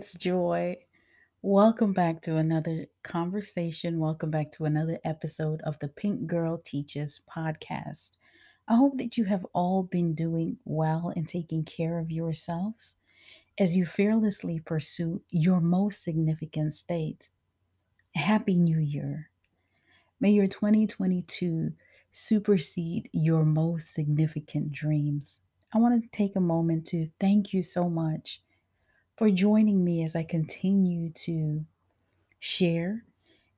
it's Joy. Welcome back to another conversation. Welcome back to another episode of the Pink Girl Teaches podcast. I hope that you have all been doing well and taking care of yourselves as you fearlessly pursue your most significant state. Happy New Year. May your 2022 supersede your most significant dreams. I want to take a moment to thank you so much for joining me as I continue to share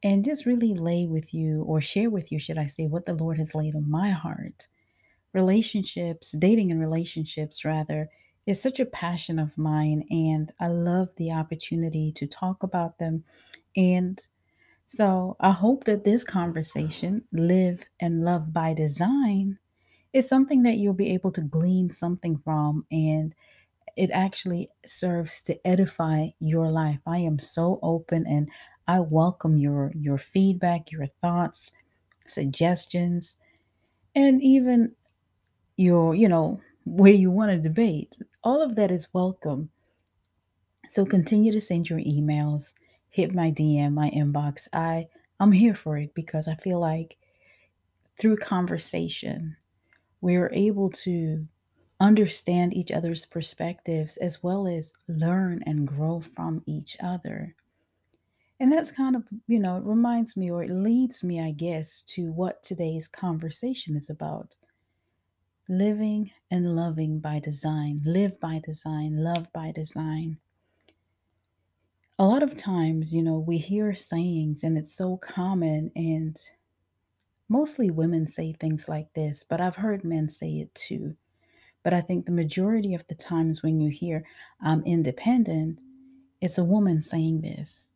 and just really lay with you, or share with you, should I say, what the Lord has laid on my heart. Relationships, dating and relationships, rather, is such a passion of mine, and I love the opportunity to talk about them. And so I hope that this conversation, Live and Love by Design, is something that you'll be able to glean something from and it actually serves to edify your life. I am so open and I welcome your your feedback, your thoughts, suggestions, and even your, you know, where you want to debate. All of that is welcome. So continue to send your emails, hit my DM, my inbox. I I'm here for it because I feel like through conversation, we're able to understand each other's perspectives as well as learn and grow from each other. And that's kind of, you know, it reminds me or it leads me, I guess, to what today's conversation is about. Living and loving by design, live by design, love by design. A lot of times, you know, we hear sayings and it's so common, and mostly women say things like this, but I've heard men say it too. But I think the majority of the times when you hear I'm independent, it's a woman saying this.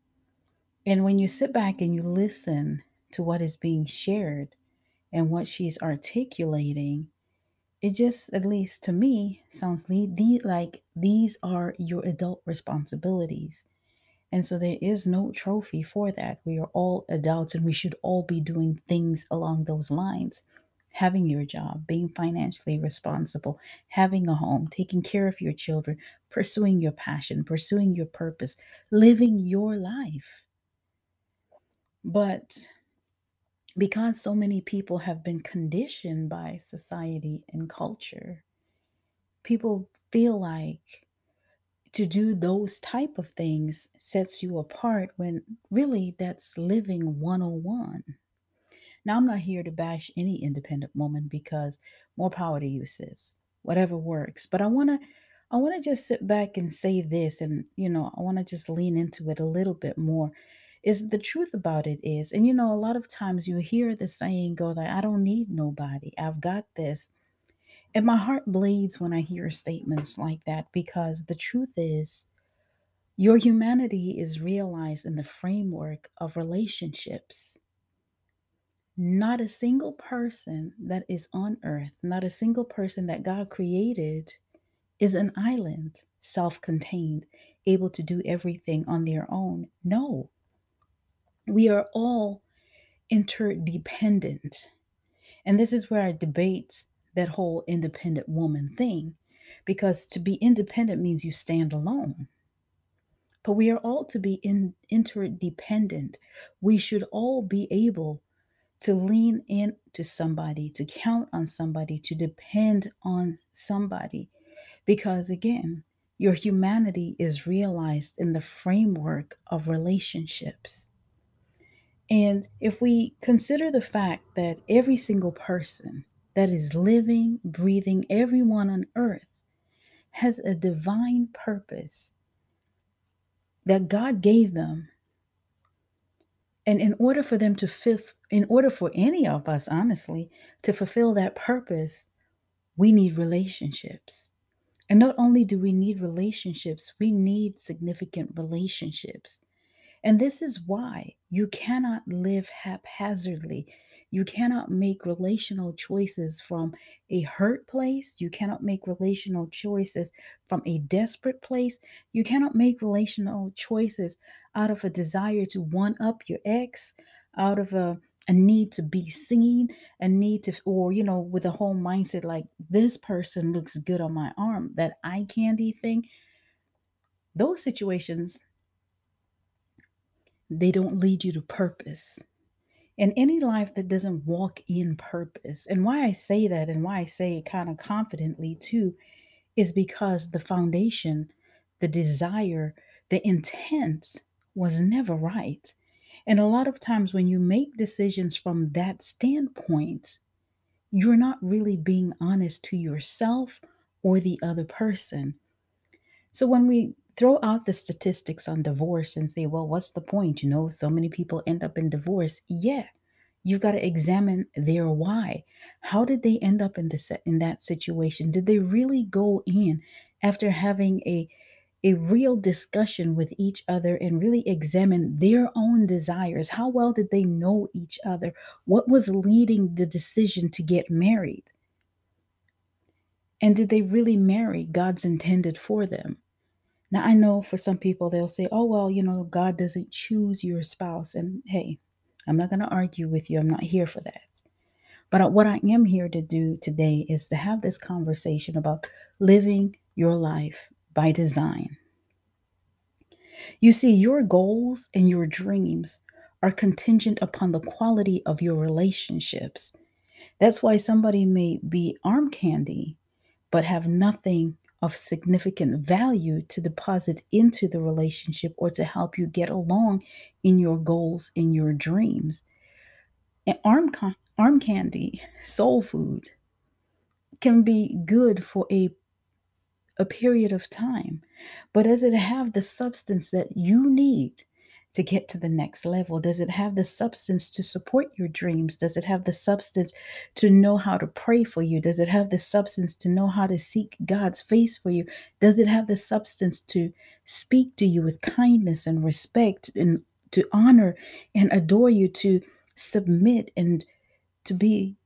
And when you sit back and you listen to what is being shared and what she's articulating, it just, at least to me, sounds like these are your adult responsibilities. And so there is no trophy for that. We are all adults and we should all be doing things along those lines having your job, being financially responsible, having a home, taking care of your children, pursuing your passion, pursuing your purpose, living your life. But because so many people have been conditioned by society and culture, people feel like to do those type of things sets you apart when really that's living 101 now, I'm not here to bash any independent woman because more power to you, sis. Whatever works. But I want to. I want to just sit back and say this, and you know, I want to just lean into it a little bit more. Is the truth about it is, and you know, a lot of times you hear the saying go that I don't need nobody, I've got this. And my heart bleeds when I hear statements like that because the truth is, your humanity is realized in the framework of relationships. Not a single person that is on earth, not a single person that God created is an island, self contained, able to do everything on their own. No. We are all interdependent. And this is where I debate that whole independent woman thing, because to be independent means you stand alone. But we are all to be in, interdependent. We should all be able to lean in to somebody, to count on somebody, to depend on somebody. Because again, your humanity is realized in the framework of relationships. And if we consider the fact that every single person that is living, breathing, everyone on earth has a divine purpose that God gave them and in order for them to fit, in order for any of us, honestly, to fulfill that purpose, we need relationships. And not only do we need relationships, we need significant relationships. And this is why you cannot live haphazardly. You cannot make relational choices from a hurt place. You cannot make relational choices from a desperate place. You cannot make relational choices out of a desire to one up your ex, out of a, a need to be seen, a need to, or, you know, with a whole mindset like this person looks good on my arm, that eye candy thing. those situations they don't lead you to purpose. And any life that doesn't walk in purpose, and why I say that and why I say it kind of confidently too, is because the foundation, the desire, the intent was never right. And a lot of times when you make decisions from that standpoint, you're not really being honest to yourself or the other person. So when we throw out the statistics on divorce and say, well, what's the point? You know, so many people end up in divorce. Yeah, you've got to examine their why. How did they end up in this in that situation? Did they really go in after having a a real discussion with each other and really examine their own desires? How well did they know each other? What was leading the decision to get married? And did they really marry God's intended for them? Now, I know for some people, they'll say, oh, well, you know, God doesn't choose your spouse. And hey, I'm not going to argue with you. I'm not here for that. But uh, what I am here to do today is to have this conversation about living your life by design. You see, your goals and your dreams are contingent upon the quality of your relationships. That's why somebody may be arm candy, but have nothing of significant value to deposit into the relationship or to help you get along in your goals in your dreams. And arm, arm candy, soul food, can be good for a a period of time, but does it have the substance that you need to get to the next level? Does it have the substance to support your dreams? Does it have the substance to know how to pray for you? Does it have the substance to know how to seek God's face for you? Does it have the substance to speak to you with kindness and respect and to honor and adore you, to submit and to be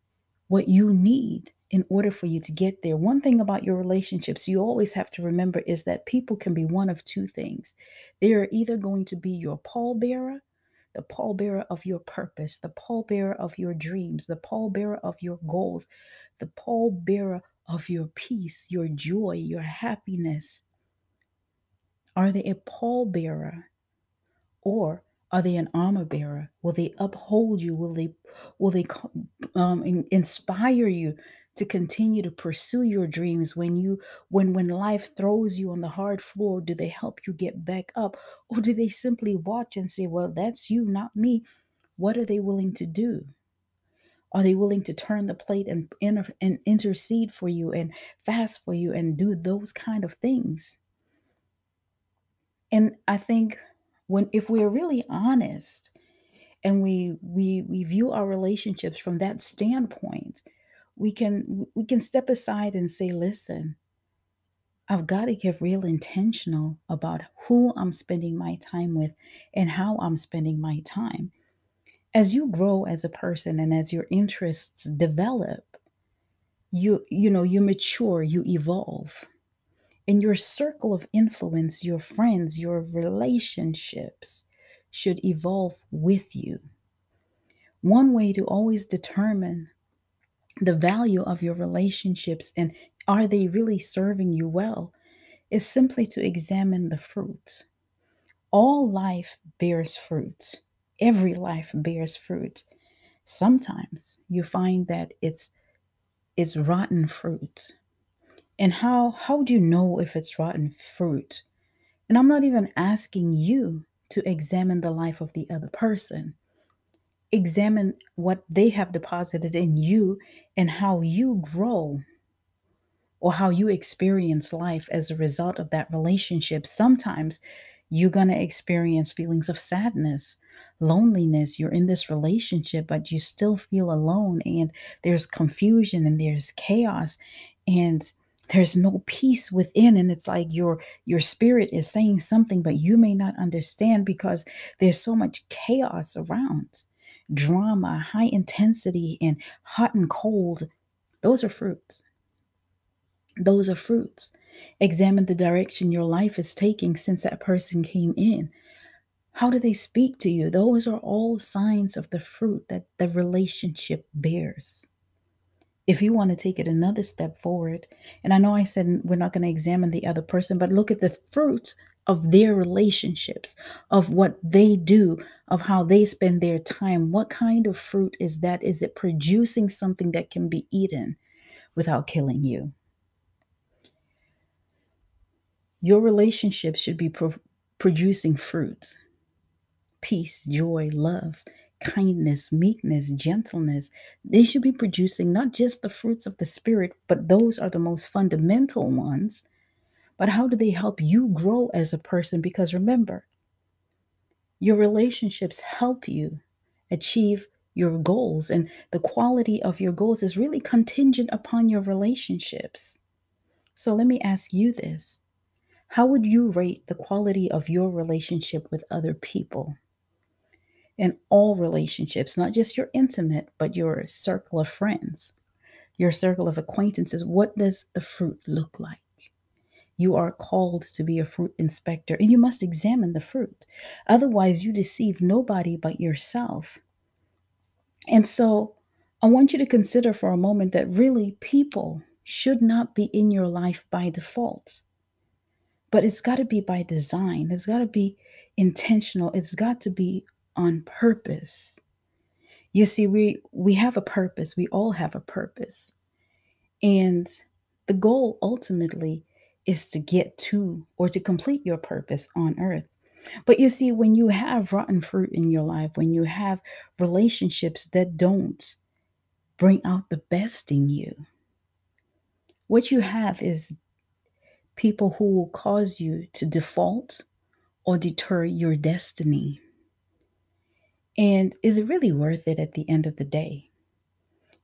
what you need in order for you to get there. One thing about your relationships you always have to remember is that people can be one of two things. They are either going to be your pallbearer, the pallbearer of your purpose, the pallbearer of your dreams, the pallbearer of your goals, the pallbearer of your peace, your joy, your happiness. Are they a pallbearer or are they an armor bearer? Will they uphold you? Will they will they um, inspire you to continue to pursue your dreams when you when when life throws you on the hard floor do they help you get back up? Or do they simply watch and say well that's you not me. What are they willing to do? Are they willing to turn the plate and, and intercede for you and fast for you and do those kind of things? And i think when if we're really honest and we we we view our relationships from that standpoint we can we can step aside and say listen I've got to get real intentional about who I'm spending my time with and how I'm spending my time. As you grow as a person and as your interests develop, you you know, you mature, you evolve. And your circle of influence, your friends, your relationships should evolve with you. One way to always determine the value of your relationships and are they really serving you well is simply to examine the fruit. All life bears fruit. Every life bears fruit. Sometimes you find that it's it's rotten fruit. And how how do you know if it's rotten fruit? And I'm not even asking you to examine the life of the other person examine what they have deposited in you and how you grow or how you experience life as a result of that relationship. Sometimes you're going to experience feelings of sadness, loneliness. You're in this relationship, but you still feel alone, and there's confusion and there's chaos, and there's no peace within and it's like your your spirit is saying something but you may not understand because there's so much chaos around drama, high intensity, and hot and cold, those are fruits. Those are fruits. Examine the direction your life is taking since that person came in. How do they speak to you? Those are all signs of the fruit that the relationship bears. If you want to take it another step forward, and I know I said we're not going to examine the other person, but look at the fruit of their relationships, of what they do, of how they spend their time. What kind of fruit is that? Is it producing something that can be eaten without killing you? Your relationship should be pro- producing fruits peace, joy, love, kindness, meekness, gentleness. They should be producing not just the fruits of the Spirit, but those are the most fundamental ones. But how do they help you grow as a person? Because remember, your relationships help you achieve your goals, and the quality of your goals is really contingent upon your relationships. So let me ask you this How would you rate the quality of your relationship with other people? in all relationships, not just your intimate, but your circle of friends, your circle of acquaintances. What does the fruit look like? You are called to be a fruit inspector and you must examine the fruit. Otherwise, you deceive nobody but yourself. And so, I want you to consider for a moment that really people should not be in your life by default, but it's got to be by design. It's got to be intentional. It's got to be on purpose. You see, we we have a purpose. We all have a purpose. And the goal ultimately is to get to or to complete your purpose on earth. But you see, when you have rotten fruit in your life, when you have relationships that don't bring out the best in you, what you have is people who will cause you to default or deter your destiny. And is it really worth it at the end of the day?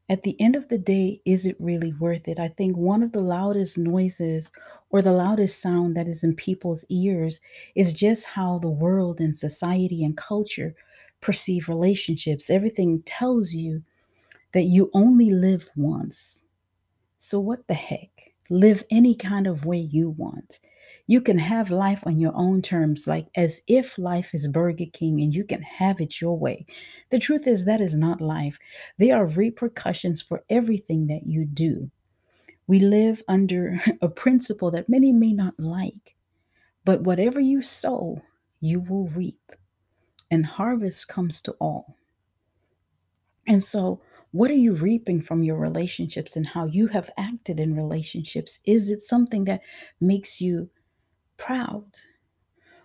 At the end of the day, is it really worth it? I think one of the loudest noises or the loudest sound that is in people's ears is just how the world and society and culture perceive relationships. Everything tells you that you only live once. So, what the heck? Live any kind of way you want. You can have life on your own terms, like as if life is Burger King and you can have it your way. The truth is, that is not life. There are repercussions for everything that you do. We live under a principle that many may not like, but whatever you sow, you will reap, and harvest comes to all. And so, what are you reaping from your relationships and how you have acted in relationships? Is it something that makes you proud?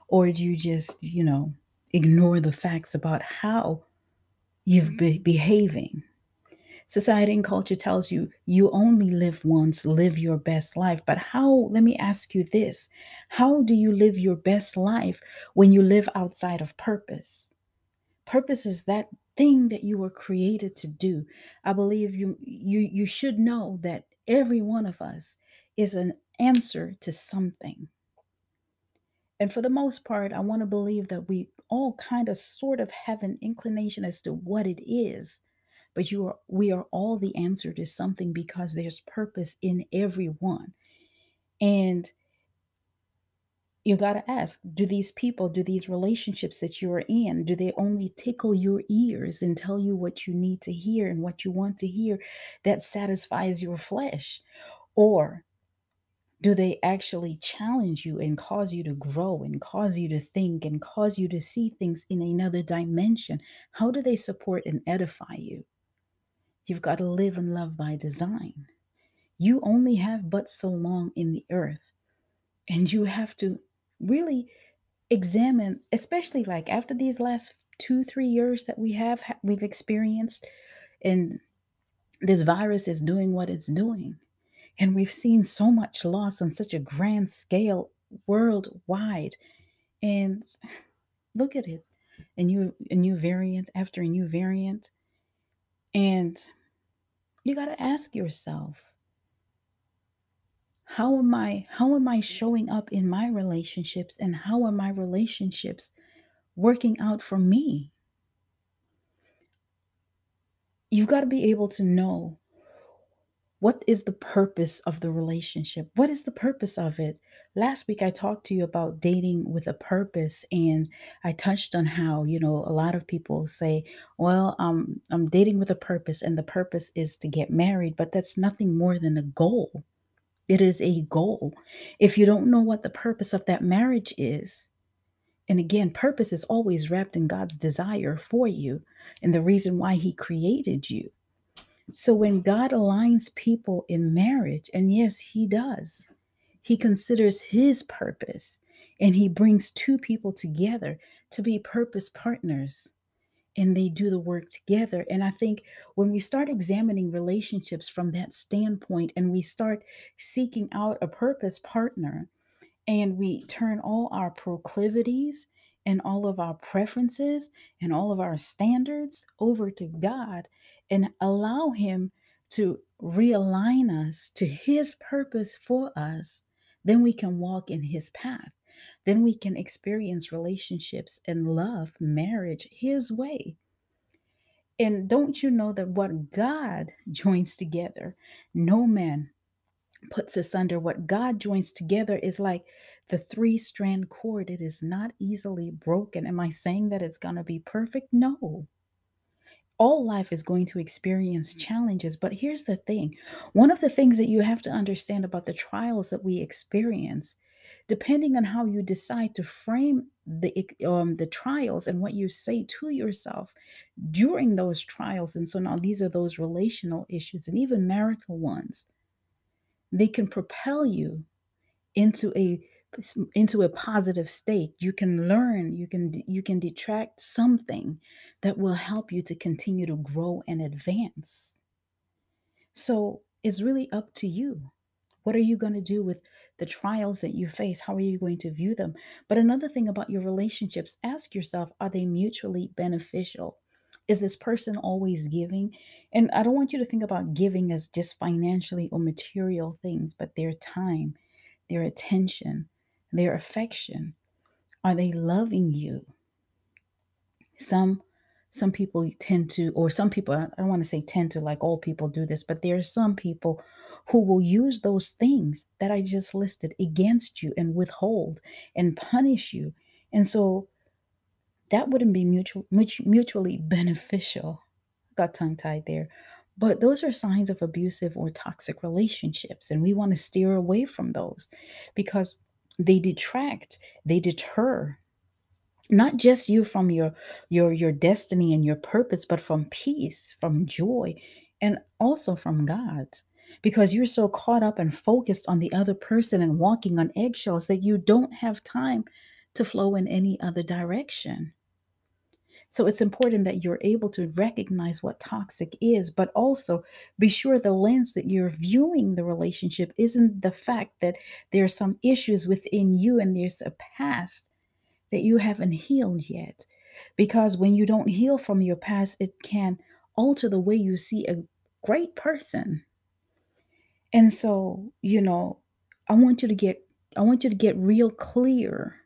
Or do you just, you know, ignore the facts about how you've mm-hmm. been behaving? Society and culture tells you you only live once, live your best life. But how, let me ask you this how do you live your best life when you live outside of purpose? Purpose is that thing that you were created to do. I believe you you you should know that every one of us is an answer to something. And for the most part, I want to believe that we all kind of sort of have an inclination as to what it is. But you are we are all the answer to something because there's purpose in everyone. And you got to ask do these people do these relationships that you're in do they only tickle your ears and tell you what you need to hear and what you want to hear that satisfies your flesh or do they actually challenge you and cause you to grow and cause you to think and cause you to see things in another dimension? How do they support and edify you? You've got to live and love by design. You only have but so long in the earth, and you have to really examine, especially like after these last two, three years that we have we've experienced, and this virus is doing what it's doing and we've seen so much loss on such a grand scale worldwide. And look at it. A new a new variant after a new variant. And you got to ask yourself, how am I how am I showing up in my relationships and how are my relationships working out for me? You've got to be able to know what is the purpose of the relationship? What is the purpose of it? Last week, I talked to you about dating with a purpose, and I touched on how, you know, a lot of people say, well, um, I'm dating with a purpose, and the purpose is to get married, but that's nothing more than a goal. It is a goal. If you don't know what the purpose of that marriage is, and again, purpose is always wrapped in God's desire for you and the reason why He created you. So when God aligns people in marriage, and yes, He does, He considers His purpose and He brings two people together to be purpose partners and they do the work together. And I think when we start examining relationships from that standpoint and we start seeking out a purpose partner and we turn all our proclivities and all of our preferences and all of our standards over to God and allow Him to realign us to His purpose for us, then we can walk in His path. Then we can experience relationships and love, marriage, His way. And don't you know that what God joins together, no man puts asunder. What God joins together is like the three strand cord, it is not easily broken. Am I saying that it's going to be perfect? No. All life is going to experience challenges, but here's the thing. One of the things that you have to understand about the trials that we experience depending on how you decide to frame the um, the trials and what you say to yourself during those trials and so now these are those relational issues and even marital ones they can propel you into a into a positive state you can learn you can you can detract something that will help you to continue to grow and advance. So it's really up to you. What are you going to do with the trials that you face? How are you going to view them? But another thing about your relationships ask yourself are they mutually beneficial? Is this person always giving? And i don't want you to think about giving as just financially or material things but their time their attention their affection? Are they loving you? Some some people tend to or some people I don't want to say tend to like all people do this, but there are some people who will use those things that I just listed against you and withhold and punish you. And so that wouldn't be mutual, mutually beneficial. Got tongue tied there. But those are signs of abusive or toxic relationships. And we want to steer away from those because they detract, they deter not just you from your your your destiny and your purpose but from peace from joy and also from god. Because you're so caught up and focused on the other person and walking on eggshells that you don't have time to flow in any other direction so it's important that you're able to recognize what toxic is, but also be sure the lens that you're viewing the relationship isn't the fact that there are some issues within you and there's a past that you haven't healed yet. Because when you don't heal from your past, it can alter the way you see a great person. And so, you know, I want you to get I want you to get real clear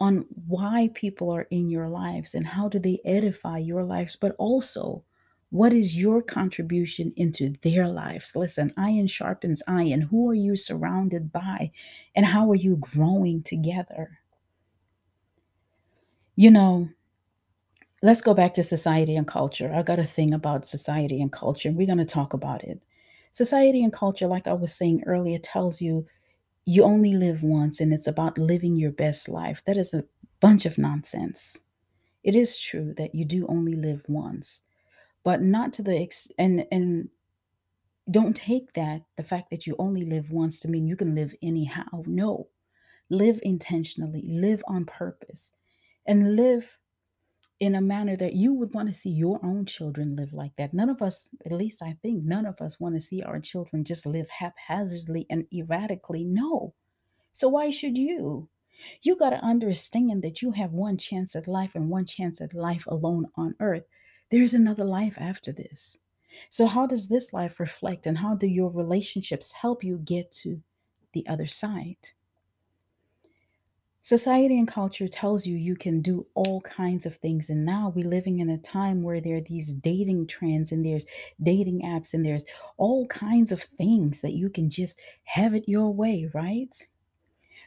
on why people are in your lives and how do they edify your lives, but also what is your contribution into their lives? Listen, iron sharpens iron. Who are you surrounded by? And how are you growing together? You know, let's go back to society and culture. I got a thing about society and culture, and we're going to talk about it. Society and culture, like I was saying earlier, tells you you only live once and it's about living your best life. That is a bunch of nonsense. It is true that you do only live once, but not to the ex and and don't take that the fact that you only live once to mean you can live anyhow. No. Live intentionally, live on purpose, and live in a manner that you would want to see your own children live like that. None of us, at least I think, none of us want to see our children just live haphazardly and erratically. No. So why should you? You got to understand that you have one chance at life and one chance at life alone on earth. There's another life after this. So, how does this life reflect and how do your relationships help you get to the other side? Society and culture tells you you can do all kinds of things. And now we're living in a time where there are these dating trends and there's dating apps and there's all kinds of things that you can just have it your way, right?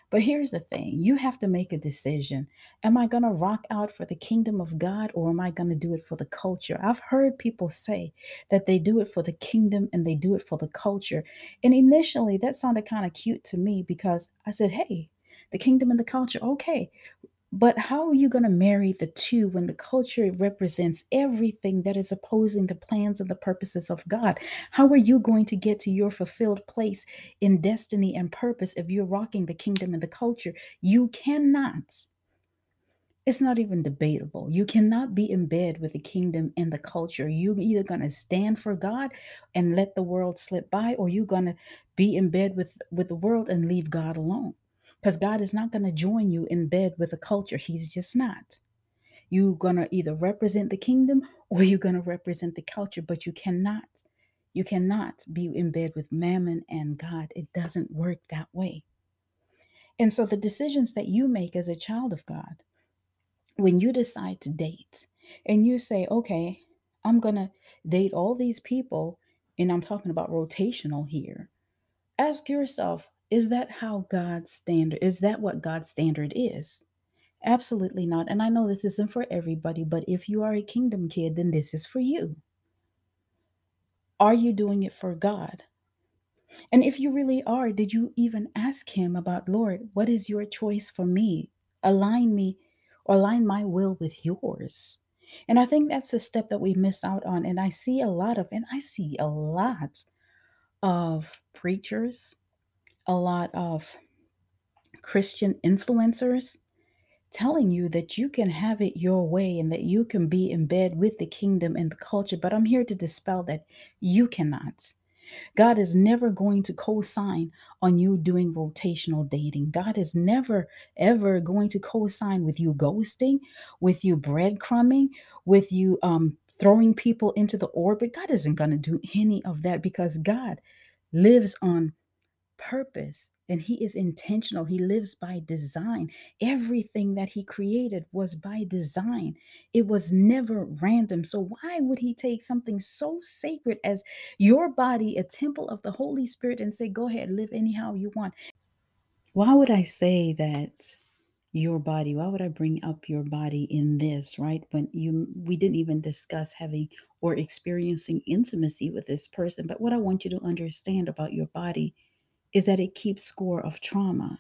But here's the thing you have to make a decision. Am I going to rock out for the kingdom of God or am I going to do it for the culture? I've heard people say that they do it for the kingdom and they do it for the culture. And initially, that sounded kind of cute to me because I said, hey, the kingdom and the culture, okay. But how are you going to marry the two when the culture represents everything that is opposing the plans and the purposes of God? How are you going to get to your fulfilled place in destiny and purpose if you're rocking the kingdom and the culture? You cannot. It's not even debatable. You cannot be in bed with the kingdom and the culture. You're either going to stand for God and let the world slip by, or you're going to be in bed with, with the world and leave God alone because God is not going to join you in bed with a culture. He's just not. You're going to either represent the kingdom or you're going to represent the culture, but you cannot. You cannot be in bed with mammon and God. It doesn't work that way. And so the decisions that you make as a child of God, when you decide to date and you say, okay, I'm going to date all these people, and I'm talking about rotational here, ask yourself, is that how God's standard is that what God's standard is? Absolutely not. And I know this isn't for everybody, but if you are a kingdom kid, then this is for you. Are you doing it for God? And if you really are, did you even ask him about, Lord, what is your choice for me? Align me or align my will with yours. And I think that's the step that we miss out on. And I see a lot of, and I see a lot of preachers, a lot of Christian influencers telling you that you can have it your way and that you can be in bed with the kingdom and the culture. But I'm here to dispel that you cannot. God is never going to co sign on you doing rotational dating. God is never, ever going to co sign with you ghosting, with you breadcrumbing, with you um, throwing people into the orbit. God isn't going to do any of that because God lives on purpose and he is intentional. He lives by design. Everything that he created was by design, it was never random. So, why would he take something so sacred as your body, a temple of the Holy Spirit, and say, Go ahead, live anyhow you want? Why would I say that? your body why would i bring up your body in this right when you we didn't even discuss having or experiencing intimacy with this person but what i want you to understand about your body is that it keeps score of trauma.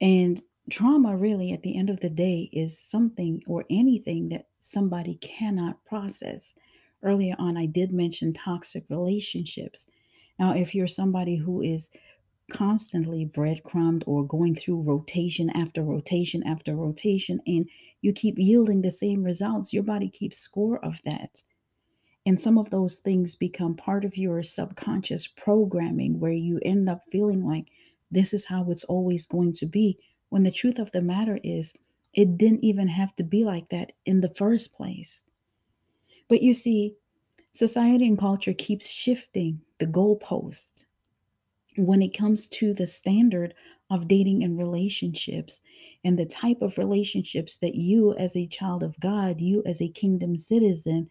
And trauma, really, at the end of the day, is something or anything that somebody cannot process. Earlier on, I did mention toxic relationships. Now, if you're somebody who is constantly breadcrumbed or going through rotation after rotation after rotation, and you keep yielding the same results, your body keeps score of that. And some of those things become part of your subconscious programming where you end up feeling like this is how it's always going to be. When the truth of the matter is, it didn't even have to be like that in the first place. But you see, society and culture keeps shifting the goalposts when it comes to the standard of dating and relationships and the type of relationships that you, as a child of God, you, as a kingdom citizen,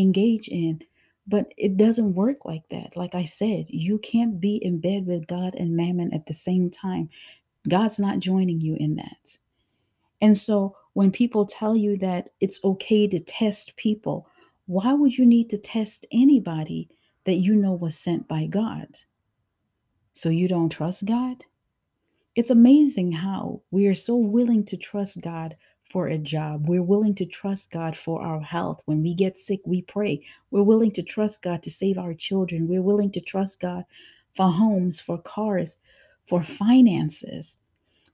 engage in. But it doesn't work like that. Like I said, you can't be in bed with God and mammon at the same time. God's not joining you in that. And so when people tell you that it's okay to test people, why would you need to test anybody that you know was sent by God? So you don't trust God? It's amazing how we are so willing to trust God for a job. We're willing to trust God for our health. When we get sick, we pray. We're willing to trust God to save our children. We're willing to trust God for homes, for cars, for finances,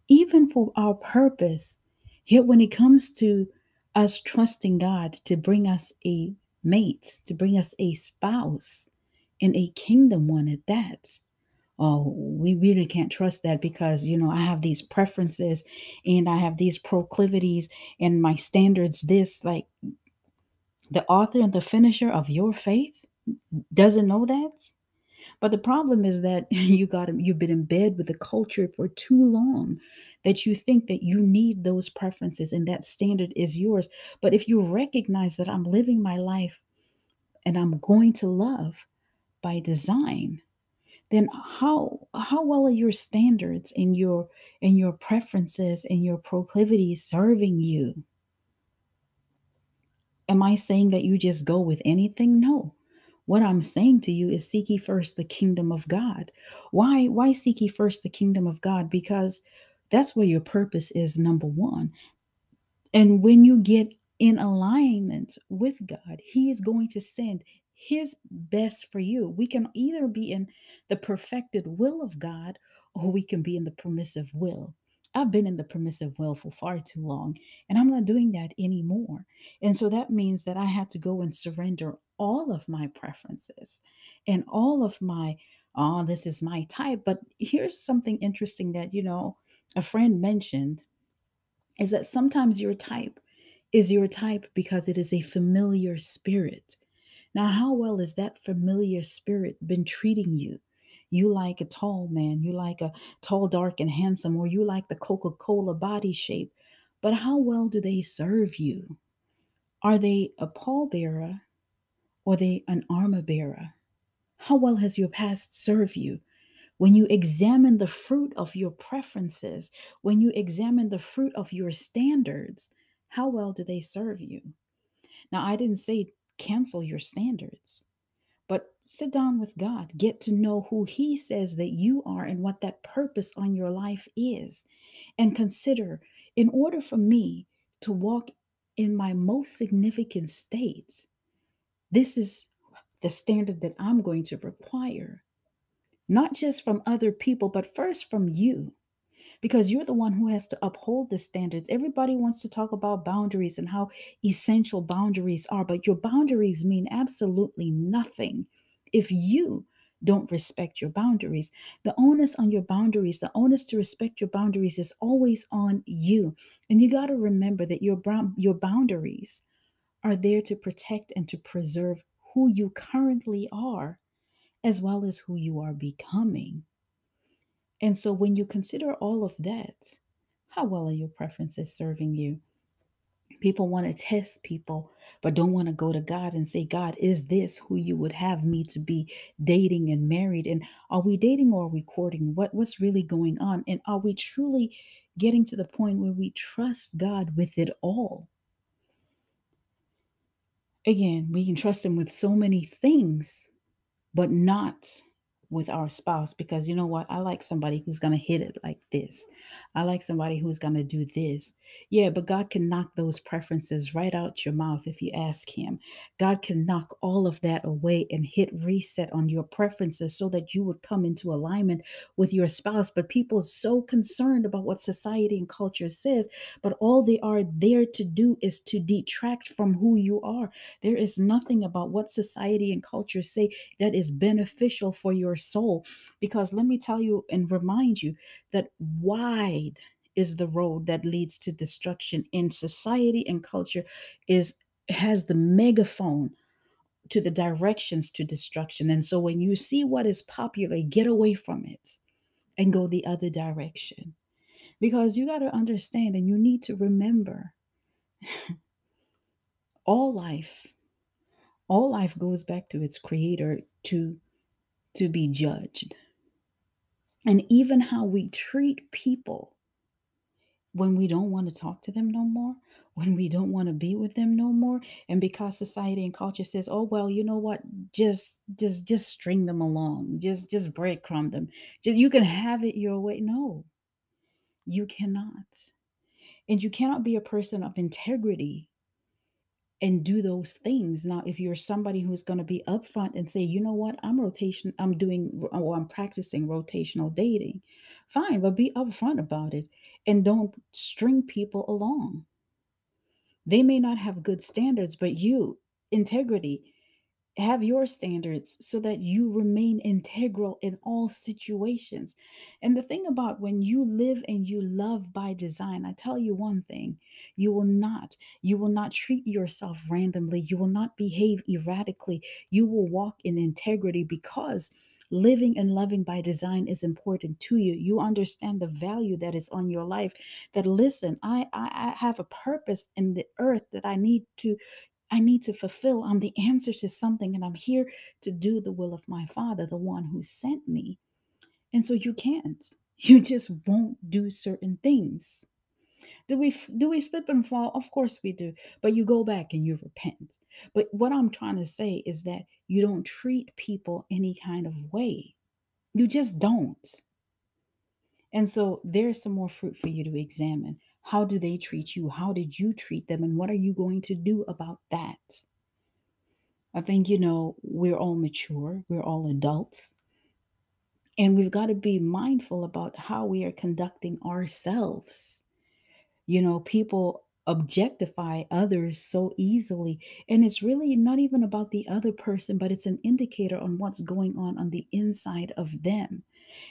even for our purpose. Yet when it comes to us trusting God to bring us a mate, to bring us a spouse, and a kingdom one at that, oh, we really can't trust that because, you know, I have these preferences and I have these proclivities and my standards, this, like the author and the finisher of your faith doesn't know that. But the problem is that you got you've been in bed with the culture for too long that you think that you need those preferences and that standard is yours. But if you recognize that I'm living my life and I'm going to love by design, then how how well are your standards and your and your preferences and your proclivities serving you? Am I saying that you just go with anything? No. What I'm saying to you is seek ye first the kingdom of God. Why why seek ye first the kingdom of God? Because that's where your purpose is number 1. And when you get in alignment with God, He is going to send His best for you. We can either be in the perfected will of God or we can be in the permissive will. I've been in the permissive will for far too long, and I'm not doing that anymore. And so that means that I had to go and surrender all of my preferences and all of my, oh, this is my type. But here's something interesting that, you know, a friend mentioned is that sometimes your type is your type because it is a familiar spirit. Now, how well has that familiar spirit been treating you? You like a tall man, you like a tall, dark, and handsome, or you like the Coca Cola body shape. But how well do they serve you? Are they a pallbearer or they an armor bearer? How well has your past served you? When you examine the fruit of your preferences, when you examine the fruit of your standards, how well do they serve you? Now, I didn't say cancel your standards, but sit down with God, get to know who He says that you are and what that purpose on your life is, and consider in order for me to walk in my most significant states, this is the standard that I'm going to require not just from other people, but first from you, because you're the one who has to uphold the standards. Everybody wants to talk about boundaries and how essential boundaries are, but your boundaries mean absolutely nothing if you don't respect your boundaries. The onus on your boundaries, the onus to respect your boundaries is always on you. And you got to remember that your your boundaries are there to protect and to preserve who you currently are as well as who you are becoming. And so when you consider all of that, how well are your preferences serving you? People want to test people, but don't want to go to God and say, God, is this who you would have me to be dating and married? And are we dating or are we courting? What, what's really going on? And are we truly getting to the point where we trust God with it all? Again, we can trust Him with so many things, but not with our spouse because you know what? I like somebody who's going to hit it like this. I like somebody who's going to do this. Yeah, but God can knock those preferences right out your mouth if you ask Him. God can knock all of that away and hit reset on your preferences so that you would come into alignment with your spouse. But people are so concerned about what society and culture says, but all they are there to do is to detract from who you are. There is nothing about what society and culture say that is beneficial for your soul. Because let me tell you and remind you that wide is the road that leads to destruction in society and culture is has the megaphone to the directions to destruction. And so when you see what is popular, get away from it and go the other direction. Because you got to understand and you need to remember all life all life goes back to its creator to to be judged. And even how we treat people when we don't want to talk to them no more, when we don't want to be with them no more, and because society and culture says, "Oh well, you know what? Just just just string them along. Just just breadcrumb them. Just you can have it your way." No. You cannot. And you cannot be a person of integrity and do those things. Now, if you're somebody who's going to be upfront and say, you know what, I'm rotation, I'm doing uh, or I'm practicing rotational dating, fine, but be upfront about it and don't string people along. They may not have good standards, but you, integrity, have your standards so that you remain integral in all situations. And the thing about when you live and you love by design, I tell you one thing, you will not you will not treat yourself randomly, you will not behave erratically. You will walk in integrity because living and loving by design is important to you you understand the value that is on your life that listen I, I i have a purpose in the earth that i need to I need to fulfill. I'm the answer to something, and I'm here to do the will of my Father, the one who sent me. And so you can't. You just won't do certain things. Do we do we slip and fall? Of course we do. But you go back and you repent. But what I'm trying to say is that you don't treat people any kind of way. You just don't. And so there's some more fruit for you to examine. How do they treat you? How did you treat them? And what are you going to do about that? I think, you know, we're all mature, we're all adults. And we've got to be mindful about how we are conducting ourselves. You know, people objectify others so easily. And it's really not even about the other person, but it's an indicator on what's going on on the inside of them.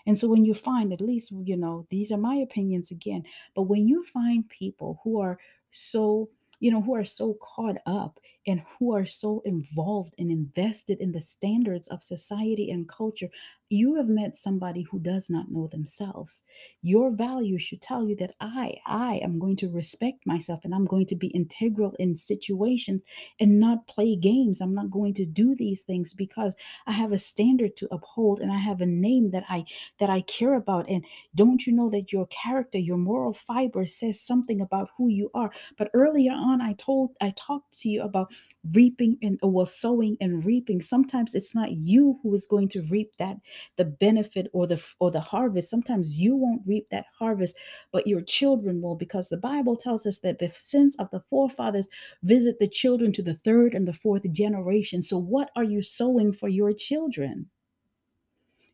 And so when you find, at least, you know, these are my opinions again, but when you find people who are so you know, who are so caught up and who are so involved and invested in the standards of society and culture, you have met somebody who does not know themselves. Your value should tell you that I, I am going to respect myself and I'm going to be integral in situations and not play games. I'm not going to do these things because I have a standard to uphold and I have a name that I that I care about. And don't you know that your character, your moral fiber says something about who you are? But earlier on, I told I talked to you about reaping and well sowing and reaping. Sometimes it's not you who is going to reap that the benefit or the or the harvest. Sometimes you won't reap that harvest, but your children will because the Bible tells us that the sins of the forefathers visit the children to the third and the fourth generation. So what are you sowing for your children?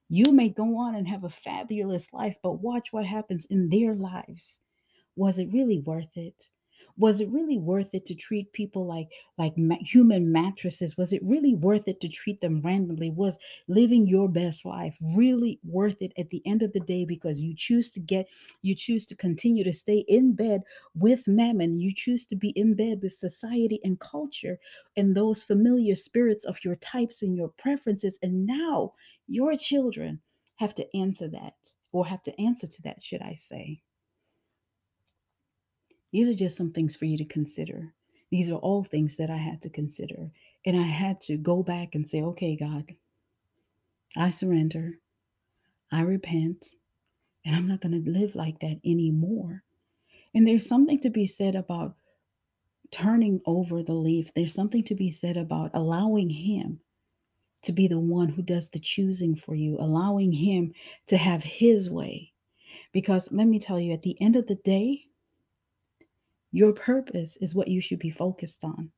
You may go on and have a fabulous life, but watch what happens in their lives. Was it really worth it? Was it really worth it to treat people like like ma- human mattresses? Was it really worth it to treat them randomly? Was living your best life really worth it at the end of the day because you choose to get you choose to continue to stay in bed with mammon you choose to be in bed with society and culture and those familiar spirits of your types and your preferences and now your children have to answer that or have to answer to that should i say these are just some things for you to consider. These are all things that I had to consider. And I had to go back and say, okay, God, I surrender. I repent. And I'm not going to live like that anymore. And there's something to be said about turning over the leaf. There's something to be said about allowing Him to be the one who does the choosing for you, allowing Him to have His way. Because let me tell you, at the end of the day, your purpose is what you should be focused on.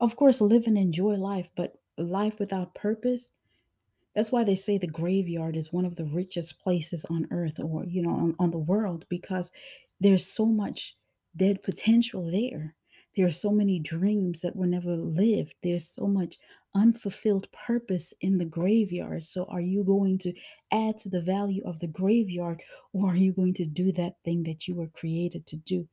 Of course, live and enjoy life, but life without purpose, that's why they say the graveyard is one of the richest places on earth or, you know, on, on the world because there's so much dead potential there. There are so many dreams that were never lived. There's so much unfulfilled purpose in the graveyard. So, are you going to add to the value of the graveyard or are you going to do that thing that you were created to do?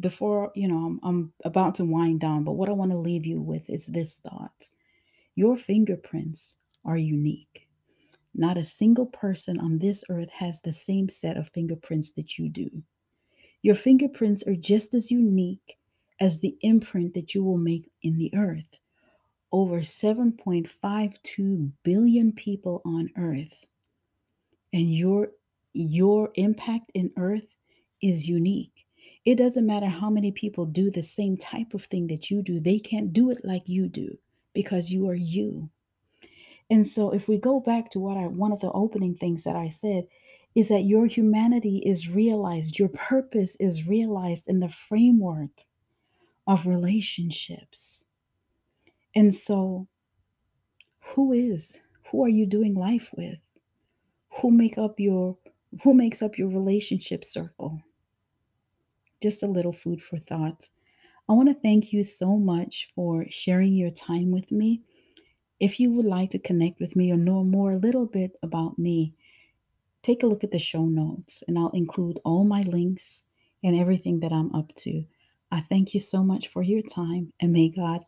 Before you know I'm, I'm about to wind down but what i want to leave you with is this thought. Your fingerprints are unique. Not a single person on this earth has the same set of fingerprints that you do. Your fingerprints are just as unique as the imprint that you will make in the earth. Over 7.52 billion people on earth. And your your impact in earth is unique it doesn't matter how many people do the same type of thing that you do, they can't do it like you do because you are you. And so if we go back to what I one of the opening things that I said is that your humanity is realized, your purpose is realized in the framework of relationships. And so who is who are you doing life with? Who make up your who makes up your relationship circle? just a little food for thought. I want to thank you so much for sharing your time with me. If you would like to connect with me or know more a little bit about me, take a look at the show notes and I'll include all my links and everything that I'm up to. I thank you so much for your time and may God.